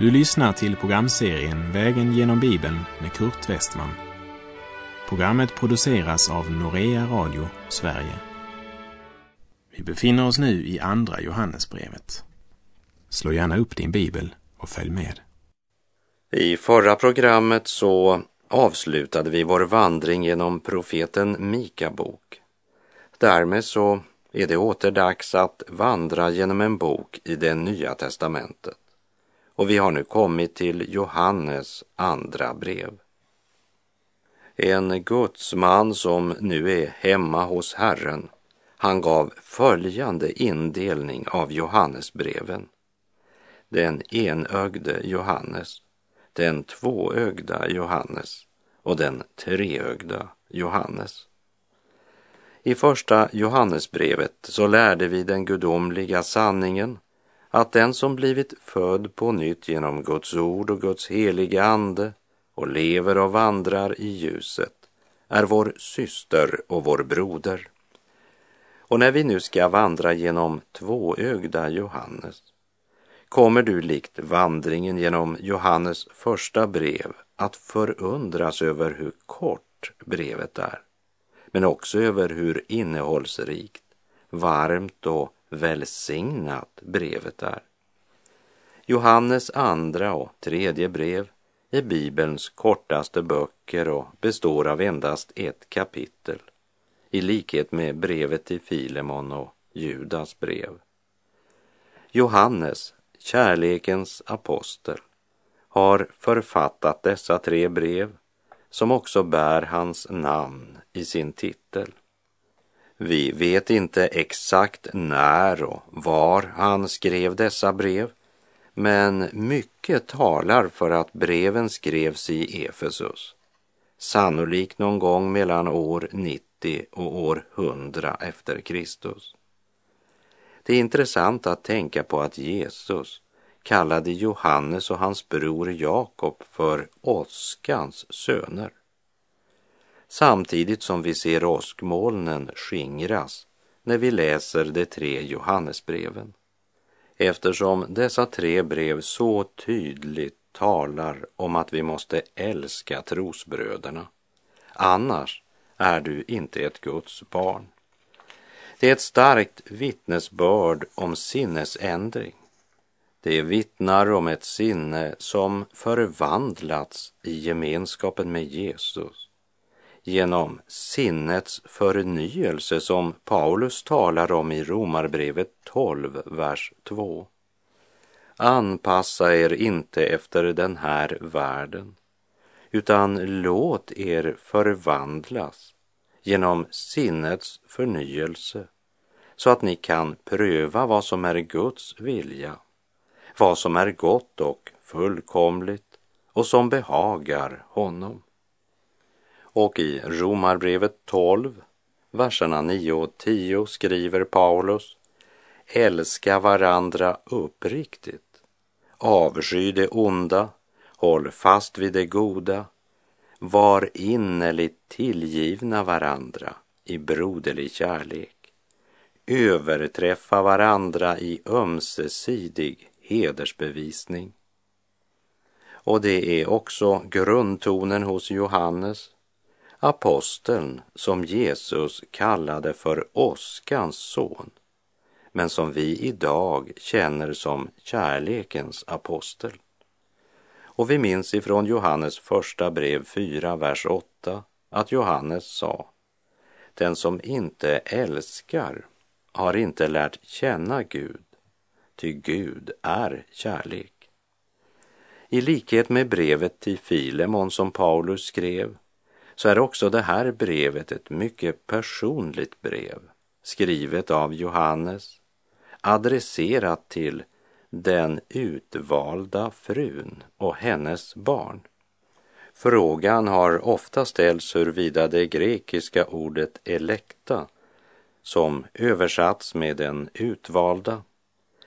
Du lyssnar till programserien Vägen genom Bibeln med Kurt Westman. Programmet produceras av Norea Radio Sverige. Vi befinner oss nu i Andra Johannesbrevet. Slå gärna upp din bibel och följ med. I förra programmet så avslutade vi vår vandring genom profeten Mika bok. Därmed så är det åter dags att vandra genom en bok i det nya testamentet. Och vi har nu kommit till Johannes andra brev. En gudsman som nu är hemma hos Herren, han gav följande indelning av Johannesbreven. Den enögde Johannes, den tvåögda Johannes och den treögda Johannes. I första Johannesbrevet så lärde vi den gudomliga sanningen att den som blivit född på nytt genom Guds ord och Guds heliga ande och lever och vandrar i ljuset är vår syster och vår broder. Och när vi nu ska vandra genom tvåögda Johannes kommer du likt vandringen genom Johannes första brev att förundras över hur kort brevet är, men också över hur innehållsrikt, varmt och välsignat brevet är. Johannes andra och tredje brev är Bibelns kortaste böcker och består av endast ett kapitel, i likhet med brevet till Filemon och Judas brev. Johannes, kärlekens apostel, har författat dessa tre brev som också bär hans namn i sin titel. Vi vet inte exakt när och var han skrev dessa brev, men mycket talar för att breven skrevs i Efesus, sannolikt någon gång mellan år 90 och år 100 efter Kristus. Det är intressant att tänka på att Jesus kallade Johannes och hans bror Jakob för åskans söner samtidigt som vi ser åskmolnen skingras när vi läser de tre Johannesbreven. Eftersom dessa tre brev så tydligt talar om att vi måste älska trosbröderna. Annars är du inte ett Guds barn. Det är ett starkt vittnesbörd om sinnesändring. Det vittnar om ett sinne som förvandlats i gemenskapen med Jesus genom sinnets förnyelse som Paulus talar om i Romarbrevet 12, vers 2. Anpassa er inte efter den här världen, utan låt er förvandlas genom sinnets förnyelse så att ni kan pröva vad som är Guds vilja, vad som är gott och fullkomligt och som behagar honom. Och i Romarbrevet 12, verserna 9 och 10 skriver Paulus Älska varandra uppriktigt. Avsky det onda. Håll fast vid det goda. Var innerligt tillgivna varandra i broderlig kärlek. Överträffa varandra i ömsesidig hedersbevisning. Och det är också grundtonen hos Johannes aposteln som Jesus kallade för åskans son, men som vi idag känner som kärlekens apostel. Och vi minns ifrån Johannes första brev 4, vers 8 att Johannes sa Den som inte älskar har inte lärt känna Gud, ty Gud är kärlek. I likhet med brevet till Filemon som Paulus skrev så är också det här brevet ett mycket personligt brev skrivet av Johannes adresserat till den utvalda frun och hennes barn. Frågan har ofta ställts huruvida det grekiska ordet elekta som översatts med den utvalda,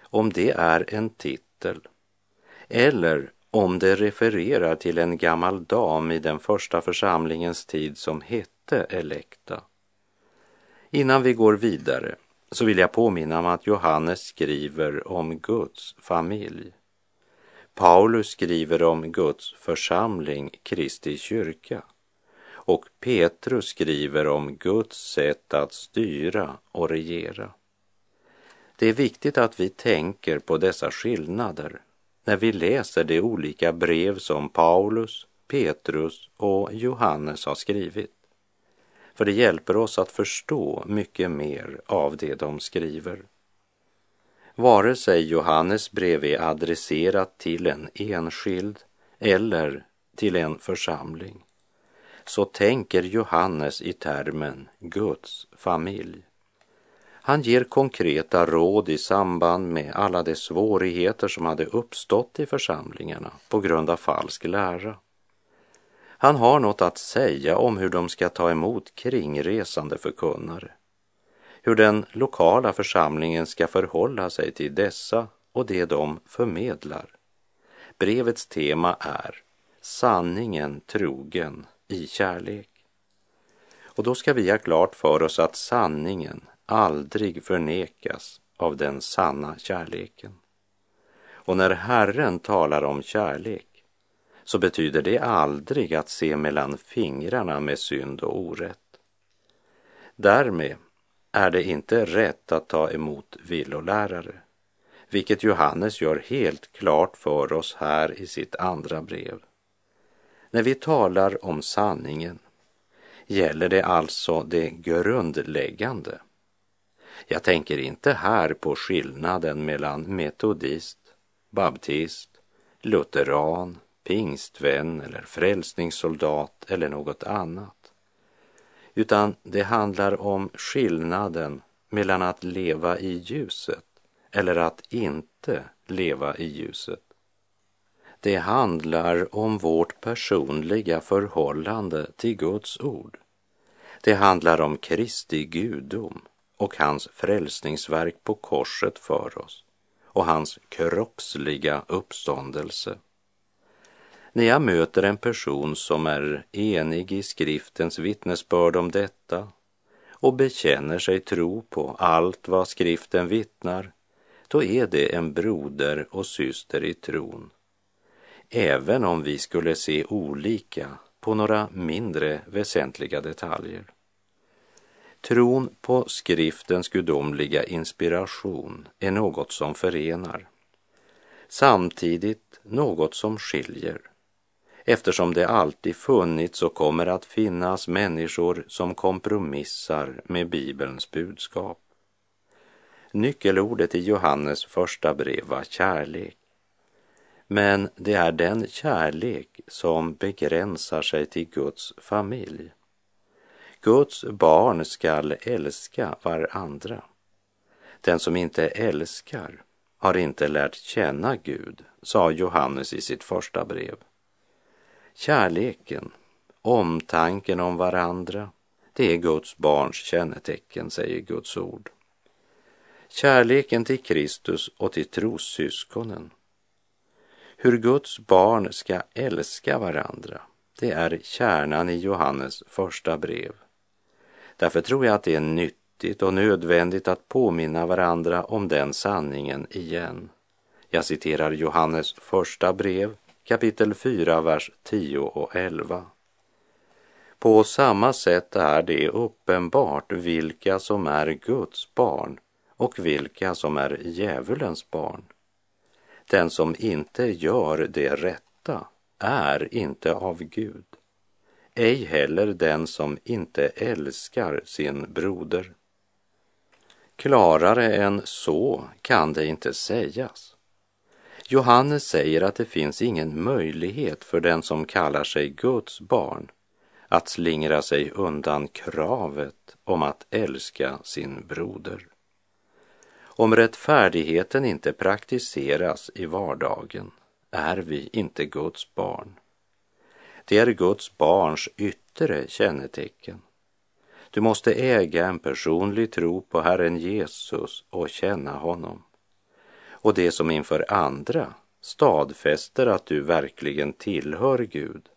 om det är en titel eller om det refererar till en gammal dam i den första församlingens tid som hette Elekta. Innan vi går vidare så vill jag påminna om att Johannes skriver om Guds familj. Paulus skriver om Guds församling, Kristi kyrka. Och Petrus skriver om Guds sätt att styra och regera. Det är viktigt att vi tänker på dessa skillnader när vi läser de olika brev som Paulus, Petrus och Johannes har skrivit. För det hjälper oss att förstå mycket mer av det de skriver. Vare sig Johannes brev är adresserat till en enskild eller till en församling så tänker Johannes i termen Guds familj. Han ger konkreta råd i samband med alla de svårigheter som hade uppstått i församlingarna på grund av falsk lära. Han har något att säga om hur de ska ta emot kringresande förkunnare, hur den lokala församlingen ska förhålla sig till dessa och det de förmedlar. Brevets tema är sanningen trogen i kärlek. Och då ska vi ha klart för oss att sanningen aldrig förnekas av den sanna kärleken. Och när Herren talar om kärlek så betyder det aldrig att se mellan fingrarna med synd och orätt. Därmed är det inte rätt att ta emot villolärare, vilket Johannes gör helt klart för oss här i sitt andra brev. När vi talar om sanningen gäller det alltså det grundläggande. Jag tänker inte här på skillnaden mellan metodist, baptist, lutheran, pingstvän eller frälsningssoldat eller något annat. Utan det handlar om skillnaden mellan att leva i ljuset eller att inte leva i ljuset. Det handlar om vårt personliga förhållande till Guds ord. Det handlar om Kristi gudom och hans frälsningsverk på korset för oss och hans kroppsliga uppståndelse. När jag möter en person som är enig i skriftens vittnesbörd om detta och bekänner sig tro på allt vad skriften vittnar, då är det en broder och syster i tron. Även om vi skulle se olika på några mindre väsentliga detaljer. Tron på skriftens gudomliga inspiration är något som förenar, samtidigt något som skiljer eftersom det alltid funnits och kommer att finnas människor som kompromissar med Bibelns budskap. Nyckelordet i Johannes första brev var kärlek. Men det är den kärlek som begränsar sig till Guds familj. Guds barn skall älska varandra. Den som inte älskar har inte lärt känna Gud, sa Johannes i sitt första brev. Kärleken, omtanken om varandra, det är Guds barns kännetecken, säger Guds ord. Kärleken till Kristus och till trossyskonen. Hur Guds barn ska älska varandra, det är kärnan i Johannes första brev. Därför tror jag att det är nyttigt och nödvändigt att påminna varandra om den sanningen igen. Jag citerar Johannes första brev kapitel 4, vers 10 och 11. På samma sätt är det uppenbart vilka som är Guds barn och vilka som är djävulens barn. Den som inte gör det rätta är inte av Gud, ej heller den som inte älskar sin broder. Klarare än så kan det inte sägas. Johannes säger att det finns ingen möjlighet för den som kallar sig Guds barn att slingra sig undan kravet om att älska sin broder. Om rättfärdigheten inte praktiseras i vardagen är vi inte Guds barn. Det är Guds barns yttre kännetecken. Du måste äga en personlig tro på Herren Jesus och känna honom och det som inför andra stadfäster att du verkligen tillhör Gud,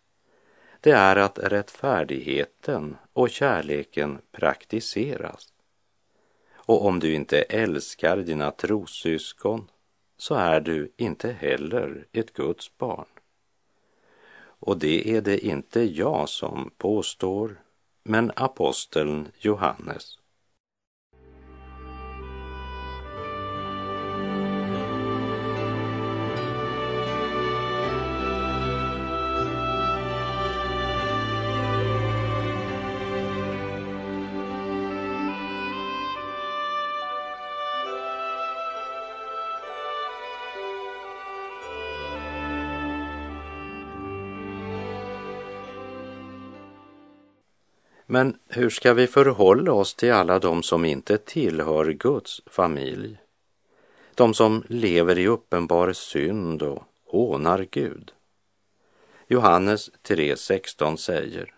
det är att rättfärdigheten och kärleken praktiseras. Och om du inte älskar dina trossyskon, så är du inte heller ett Guds barn. Och det är det inte jag som påstår, men aposteln Johannes. Men hur ska vi förhålla oss till alla de som inte tillhör Guds familj? De som lever i uppenbar synd och hånar Gud. Johannes 3.16 säger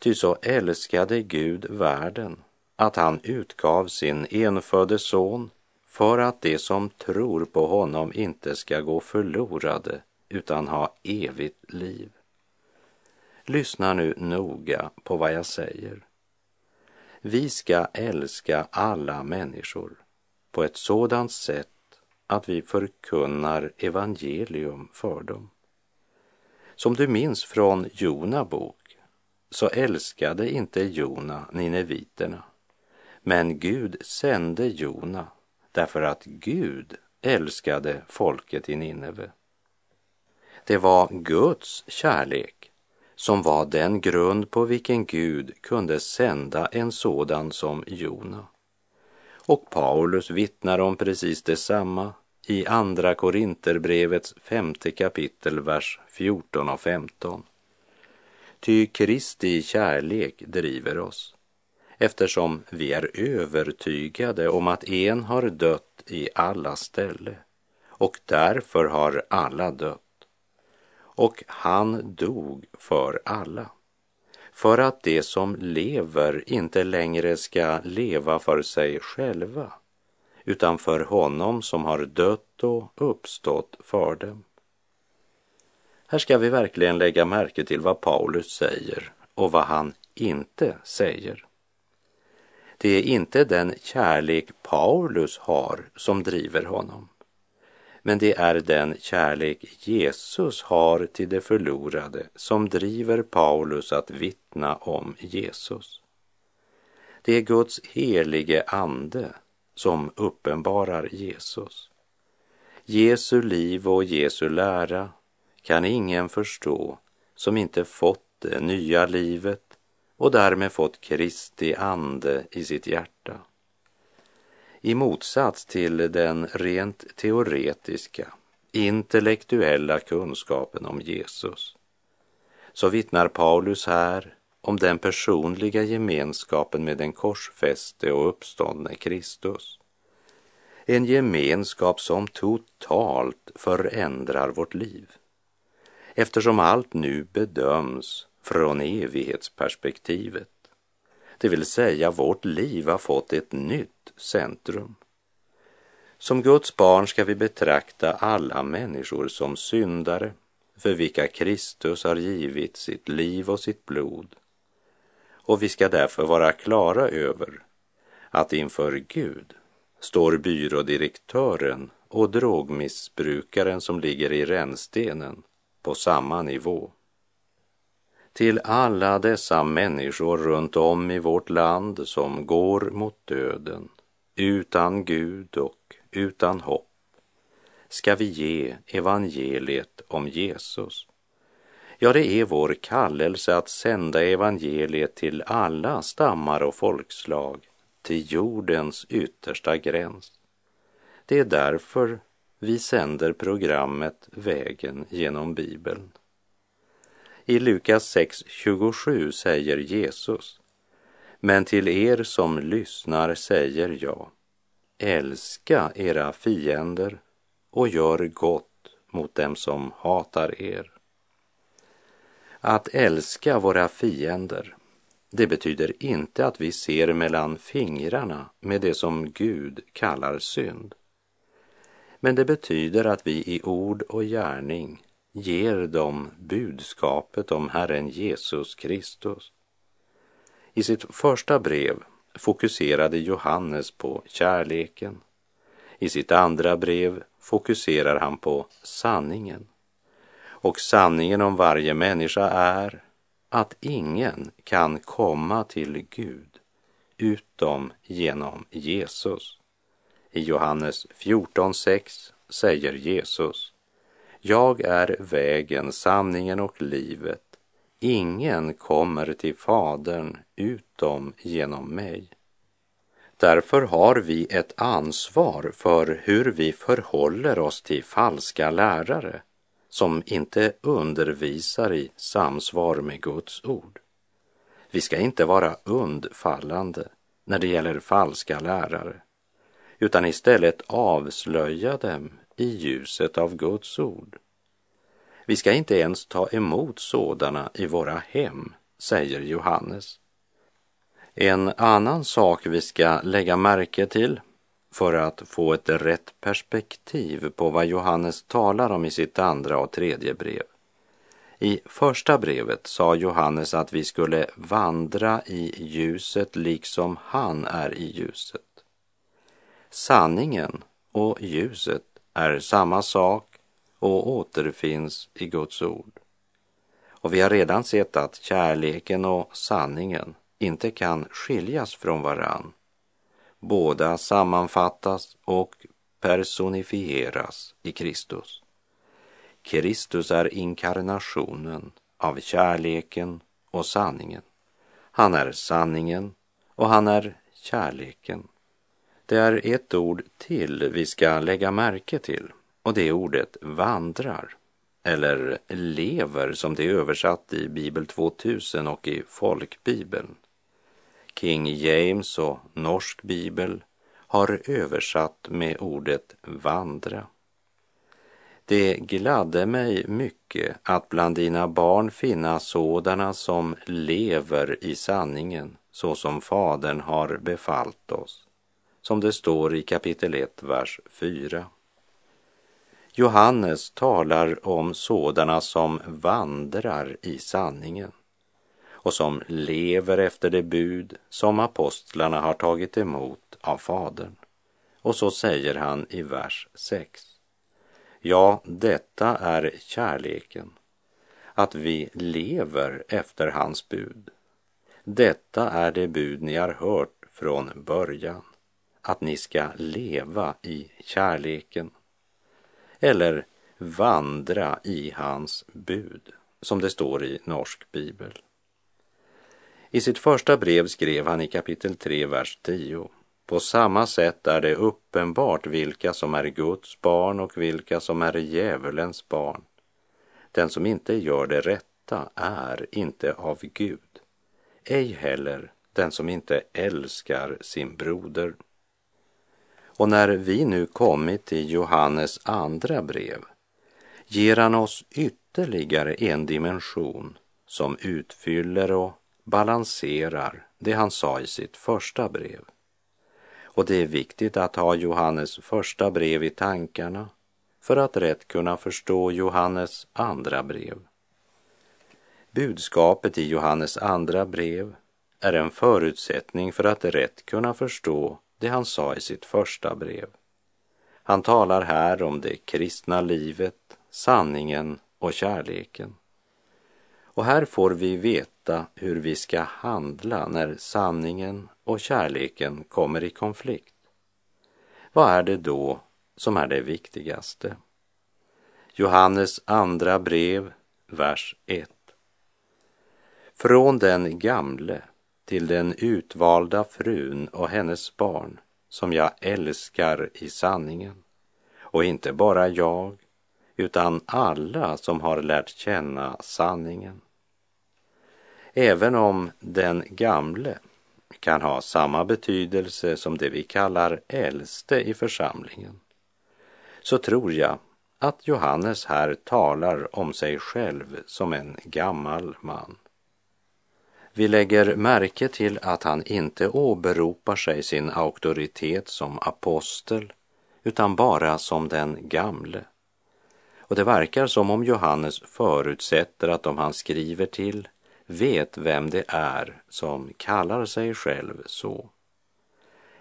Ty så älskade Gud världen att han utgav sin enfödde son för att de som tror på honom inte ska gå förlorade utan ha evigt liv. Lyssna nu noga på vad jag säger. Vi ska älska alla människor på ett sådant sätt att vi förkunnar evangelium för dem. Som du minns från Jona bok så älskade inte Jona nineviterna. Men Gud sände Jona därför att Gud älskade folket i Nineve. Det var Guds kärlek som var den grund på vilken Gud kunde sända en sådan som Jona. Och Paulus vittnar om precis detsamma i Andra Korinterbrevets femte kapitel, vers 14 och 15. Ty Kristi kärlek driver oss, eftersom vi är övertygade om att en har dött i alla ställe och därför har alla dött och han dog för alla. För att de som lever inte längre ska leva för sig själva, utan för honom som har dött och uppstått för dem. Här ska vi verkligen lägga märke till vad Paulus säger och vad han inte säger. Det är inte den kärlek Paulus har som driver honom men det är den kärlek Jesus har till det förlorade som driver Paulus att vittna om Jesus. Det är Guds helige ande som uppenbarar Jesus. Jesu liv och Jesu lära kan ingen förstå som inte fått det nya livet och därmed fått Kristi ande i sitt hjärta i motsats till den rent teoretiska, intellektuella kunskapen om Jesus, så vittnar Paulus här om den personliga gemenskapen med den korsfäste och uppståndne Kristus. En gemenskap som totalt förändrar vårt liv. Eftersom allt nu bedöms från evighetsperspektivet det vill säga vårt liv har fått ett nytt centrum. Som Guds barn ska vi betrakta alla människor som syndare för vilka Kristus har givit sitt liv och sitt blod. Och vi ska därför vara klara över att inför Gud står byrådirektören och drogmissbrukaren som ligger i rännstenen på samma nivå till alla dessa människor runt om i vårt land som går mot döden utan Gud och utan hopp ska vi ge evangeliet om Jesus. Ja, det är vår kallelse att sända evangeliet till alla stammar och folkslag, till jordens yttersta gräns. Det är därför vi sänder programmet Vägen genom Bibeln. I Lukas 6.27 säger Jesus, men till er som lyssnar säger jag, älska era fiender och gör gott mot dem som hatar er. Att älska våra fiender, det betyder inte att vi ser mellan fingrarna med det som Gud kallar synd. Men det betyder att vi i ord och gärning ger dem budskapet om Herren Jesus Kristus. I sitt första brev fokuserade Johannes på kärleken. I sitt andra brev fokuserar han på sanningen. Och sanningen om varje människa är att ingen kan komma till Gud utom genom Jesus. I Johannes 14.6 säger Jesus jag är vägen, sanningen och livet. Ingen kommer till Fadern utom genom mig. Därför har vi ett ansvar för hur vi förhåller oss till falska lärare som inte undervisar i samsvar med Guds ord. Vi ska inte vara undfallande när det gäller falska lärare, utan istället avslöja dem i ljuset av Guds ord. Vi ska inte ens ta emot sådana i våra hem, säger Johannes. En annan sak vi ska lägga märke till för att få ett rätt perspektiv på vad Johannes talar om i sitt andra och tredje brev. I första brevet sa Johannes att vi skulle vandra i ljuset liksom han är i ljuset. Sanningen och ljuset är samma sak och återfinns i Guds ord. Och vi har redan sett att kärleken och sanningen inte kan skiljas från varann. Båda sammanfattas och personifieras i Kristus. Kristus är inkarnationen av kärleken och sanningen. Han är sanningen och han är kärleken. Det är ett ord till vi ska lägga märke till och det är ordet vandrar eller lever som det är översatt i Bibel 2000 och i folkbibeln. King James och Norsk bibel har översatt med ordet vandra. Det gladde mig mycket att bland dina barn finna sådana som lever i sanningen så som Fadern har befallt oss, som det står i kapitel 1, vers 4. Johannes talar om sådana som vandrar i sanningen och som lever efter det bud som apostlarna har tagit emot av Fadern. Och så säger han i vers 6. Ja, detta är kärleken, att vi lever efter hans bud. Detta är det bud ni har hört från början, att ni ska leva i kärleken. Eller vandra i hans bud, som det står i norsk bibel. I sitt första brev skrev han i kapitel 3, vers 10. På samma sätt är det uppenbart vilka som är Guds barn och vilka som är djävulens barn. Den som inte gör det rätta är inte av Gud, ej heller den som inte älskar sin broder. Och när vi nu kommit till Johannes andra brev ger han oss ytterligare en dimension som utfyller och balanserar det han sa i sitt första brev. Och det är viktigt att ha Johannes första brev i tankarna för att rätt kunna förstå Johannes andra brev. Budskapet i Johannes andra brev är en förutsättning för att rätt kunna förstå det han sa i sitt första brev. Han talar här om det kristna livet, sanningen och kärleken. Och här får vi veta hur vi ska handla när sanningen och kärleken kommer i konflikt. Vad är det då som är det viktigaste? Johannes andra brev, vers 1. Från den gamle till den utvalda frun och hennes barn som jag älskar i sanningen. Och inte bara jag, utan alla som har lärt känna sanningen. Även om den gamle kan ha samma betydelse som det vi kallar äldste i församlingen, så tror jag att Johannes här talar om sig själv som en gammal man. Vi lägger märke till att han inte åberopar sig sin auktoritet som apostel, utan bara som den gamle. Och det verkar som om Johannes förutsätter att de han skriver till vet vem det är som kallar sig själv så.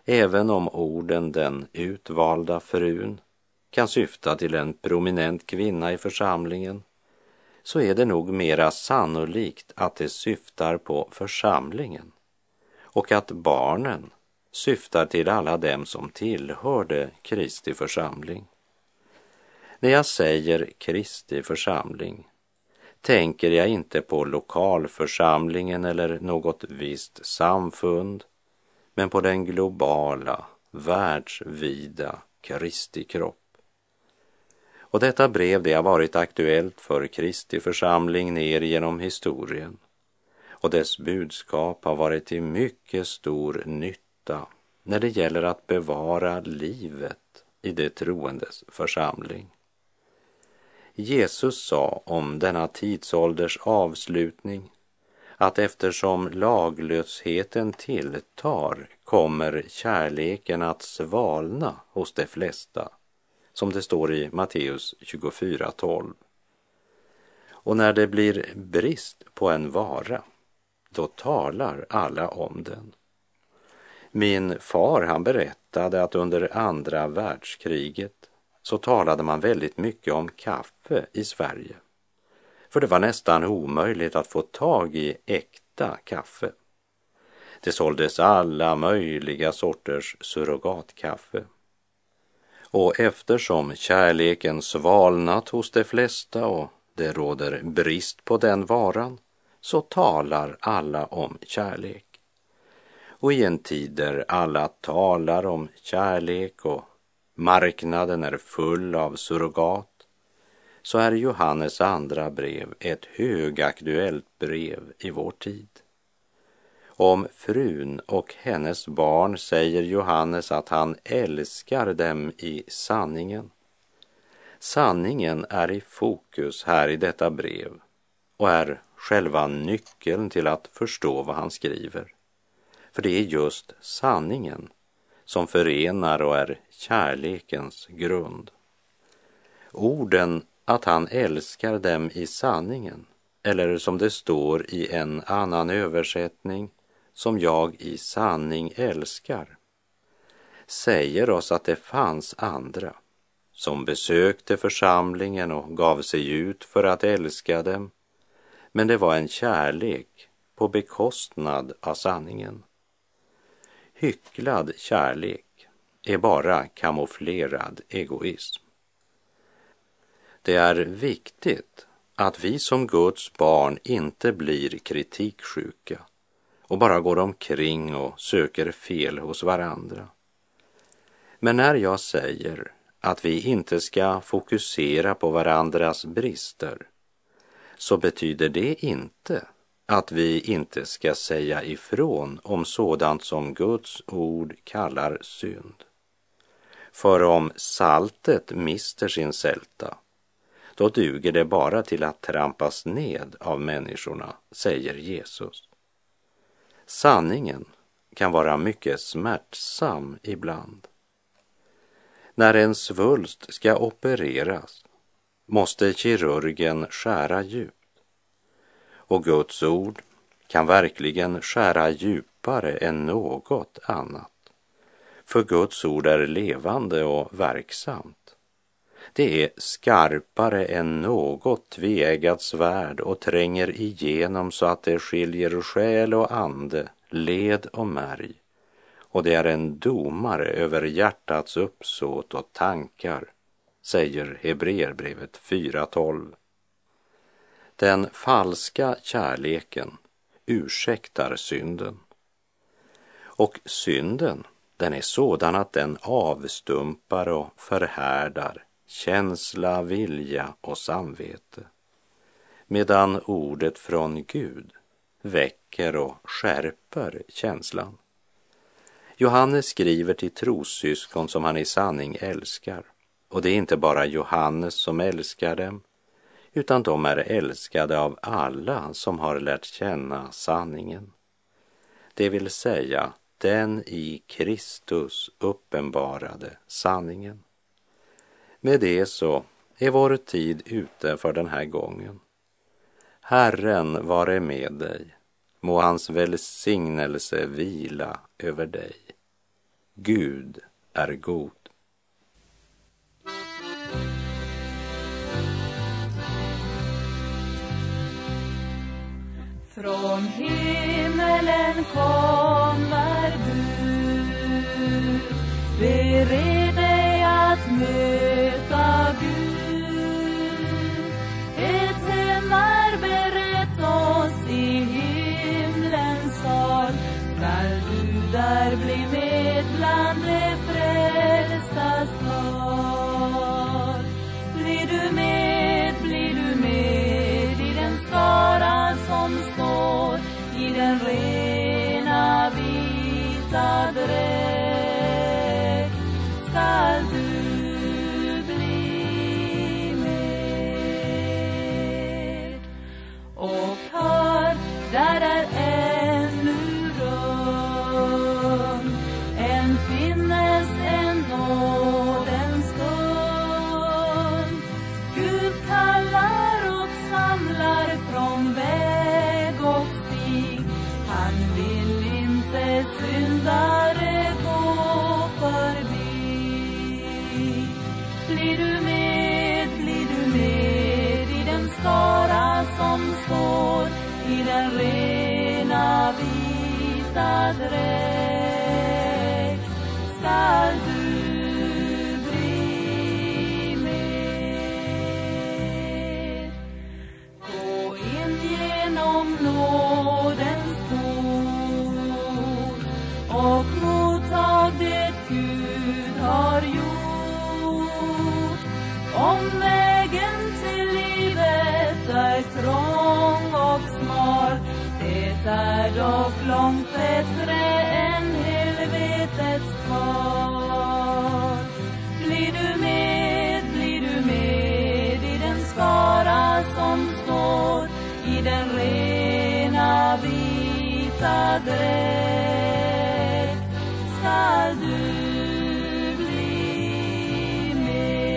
Även om orden den utvalda frun kan syfta till en prominent kvinna i församlingen så är det nog mera sannolikt att det syftar på församlingen och att barnen syftar till alla dem som tillhörde Kristi församling. När jag säger Kristi församling tänker jag inte på lokalförsamlingen eller något visst samfund, men på den globala, världsvida Kristi kropp. Och detta brev det har varit aktuellt för Kristi församling ner genom historien och dess budskap har varit till mycket stor nytta när det gäller att bevara livet i det troendes församling. Jesus sa om denna tidsålders avslutning att eftersom laglösheten tilltar kommer kärleken att svalna hos de flesta, som det står i Matteus 24.12. Och när det blir brist på en vara, då talar alla om den. Min far han berättade att under andra världskriget så talade man väldigt mycket om kaffe i Sverige. För det var nästan omöjligt att få tag i äkta kaffe. Det såldes alla möjliga sorters surrogatkaffe. Och eftersom kärleken svalnat hos de flesta och det råder brist på den varan så talar alla om kärlek. Och i en tid där alla talar om kärlek och marknaden är full av surrogat så är Johannes andra brev ett högaktuellt brev i vår tid. Om frun och hennes barn säger Johannes att han älskar dem i sanningen. Sanningen är i fokus här i detta brev och är själva nyckeln till att förstå vad han skriver. För det är just sanningen som förenar och är kärlekens grund. Orden att han älskar dem i sanningen, eller som det står i en annan översättning, som jag i sanning älskar, säger oss att det fanns andra som besökte församlingen och gav sig ut för att älska dem, men det var en kärlek på bekostnad av sanningen. Hycklad kärlek är bara kamouflerad egoism. Det är viktigt att vi som Guds barn inte blir kritiksjuka och bara går omkring och söker fel hos varandra. Men när jag säger att vi inte ska fokusera på varandras brister så betyder det inte att vi inte ska säga ifrån om sådant som Guds ord kallar synd. För om saltet mister sin sälta, då duger det bara till att trampas ned av människorna, säger Jesus. Sanningen kan vara mycket smärtsam ibland. När en svulst ska opereras måste kirurgen skära djupt. Och Guds ord kan verkligen skära djupare än något annat. För Guds ord är levande och verksamt. Det är skarpare än något tveeggat svärd och tränger igenom så att det skiljer själ och ande, led och märg. Och det är en domare över hjärtats uppsåt och tankar, säger Hebreerbrevet 4.12. Den falska kärleken ursäktar synden. Och synden, den är sådan att den avstumpar och förhärdar känsla, vilja och samvete. Medan ordet från Gud väcker och skärper känslan. Johannes skriver till trossyskon som han i sanning älskar. Och det är inte bara Johannes som älskar dem, utan de är älskade av alla som har lärt känna sanningen. Det vill säga den i Kristus uppenbarade sanningen. Med det så är vår tid ute för den här gången. Herren vare med dig. Må hans välsignelse vila över dig. Gud är god. Från himmelen kommer du, beredd primer plan de om i tiden rena visa dret. bättre än helvetets kvar. Blir du med, blir du med i den skara som står i den rena vita dräkt skall du bli med.